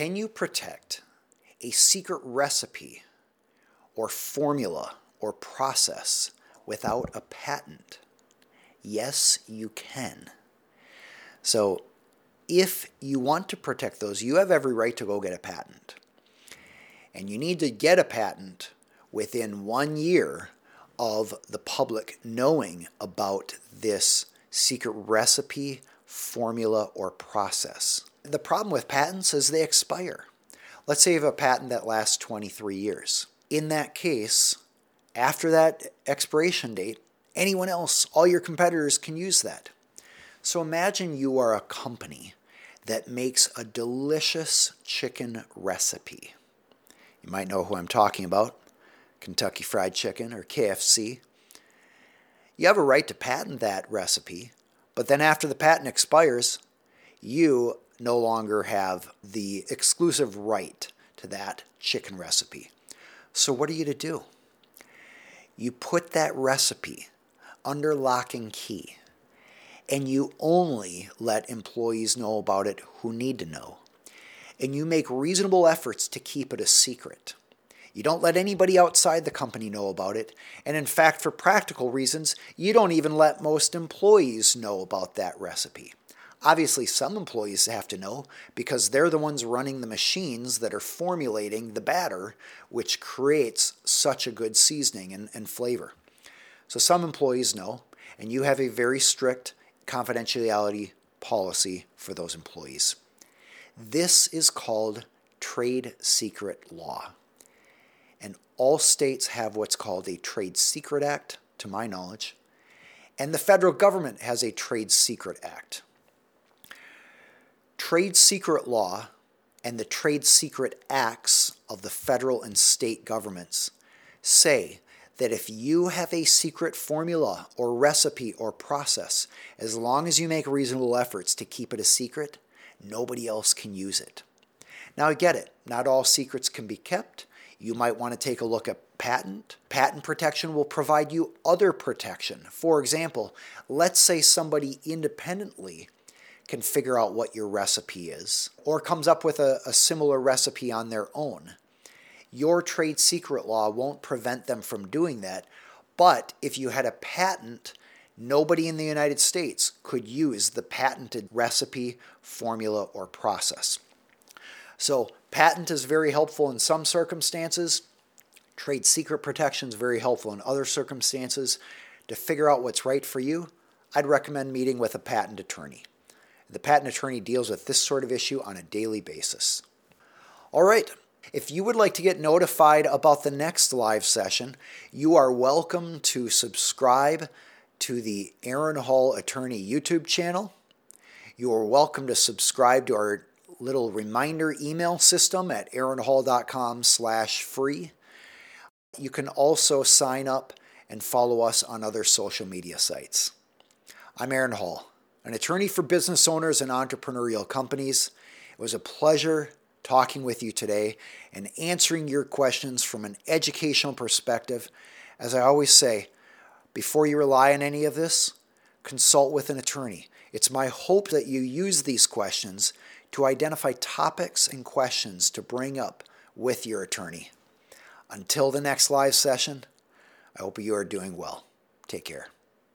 Can you protect a secret recipe or formula or process without a patent? Yes, you can. So, if you want to protect those, you have every right to go get a patent. And you need to get a patent within one year of the public knowing about this secret recipe, formula, or process. The problem with patents is they expire. Let's say you have a patent that lasts 23 years. In that case, after that expiration date, anyone else, all your competitors can use that. So imagine you are a company that makes a delicious chicken recipe. You might know who I'm talking about Kentucky Fried Chicken or KFC. You have a right to patent that recipe, but then after the patent expires, you no longer have the exclusive right to that chicken recipe. So, what are you to do? You put that recipe under lock and key, and you only let employees know about it who need to know. And you make reasonable efforts to keep it a secret. You don't let anybody outside the company know about it. And in fact, for practical reasons, you don't even let most employees know about that recipe. Obviously, some employees have to know because they're the ones running the machines that are formulating the batter, which creates such a good seasoning and, and flavor. So, some employees know, and you have a very strict confidentiality policy for those employees. This is called trade secret law. And all states have what's called a Trade Secret Act, to my knowledge, and the federal government has a Trade Secret Act. Trade secret law and the trade secret acts of the federal and state governments say that if you have a secret formula or recipe or process, as long as you make reasonable efforts to keep it a secret, nobody else can use it. Now, I get it. Not all secrets can be kept. You might want to take a look at patent. Patent protection will provide you other protection. For example, let's say somebody independently can figure out what your recipe is or comes up with a, a similar recipe on their own. Your trade secret law won't prevent them from doing that, but if you had a patent, nobody in the United States could use the patented recipe, formula, or process. So, patent is very helpful in some circumstances. Trade secret protection is very helpful in other circumstances. To figure out what's right for you, I'd recommend meeting with a patent attorney. The patent attorney deals with this sort of issue on a daily basis. All right, if you would like to get notified about the next live session, you are welcome to subscribe to the Aaron Hall Attorney YouTube channel. You are welcome to subscribe to our little reminder email system at aaronhall.com slash free. You can also sign up and follow us on other social media sites. I'm Aaron Hall an attorney for business owners and entrepreneurial companies. It was a pleasure talking with you today and answering your questions from an educational perspective. As I always say, before you rely on any of this, consult with an attorney. It's my hope that you use these questions to identify topics and questions to bring up with your attorney. Until the next live session, I hope you are doing well. Take care.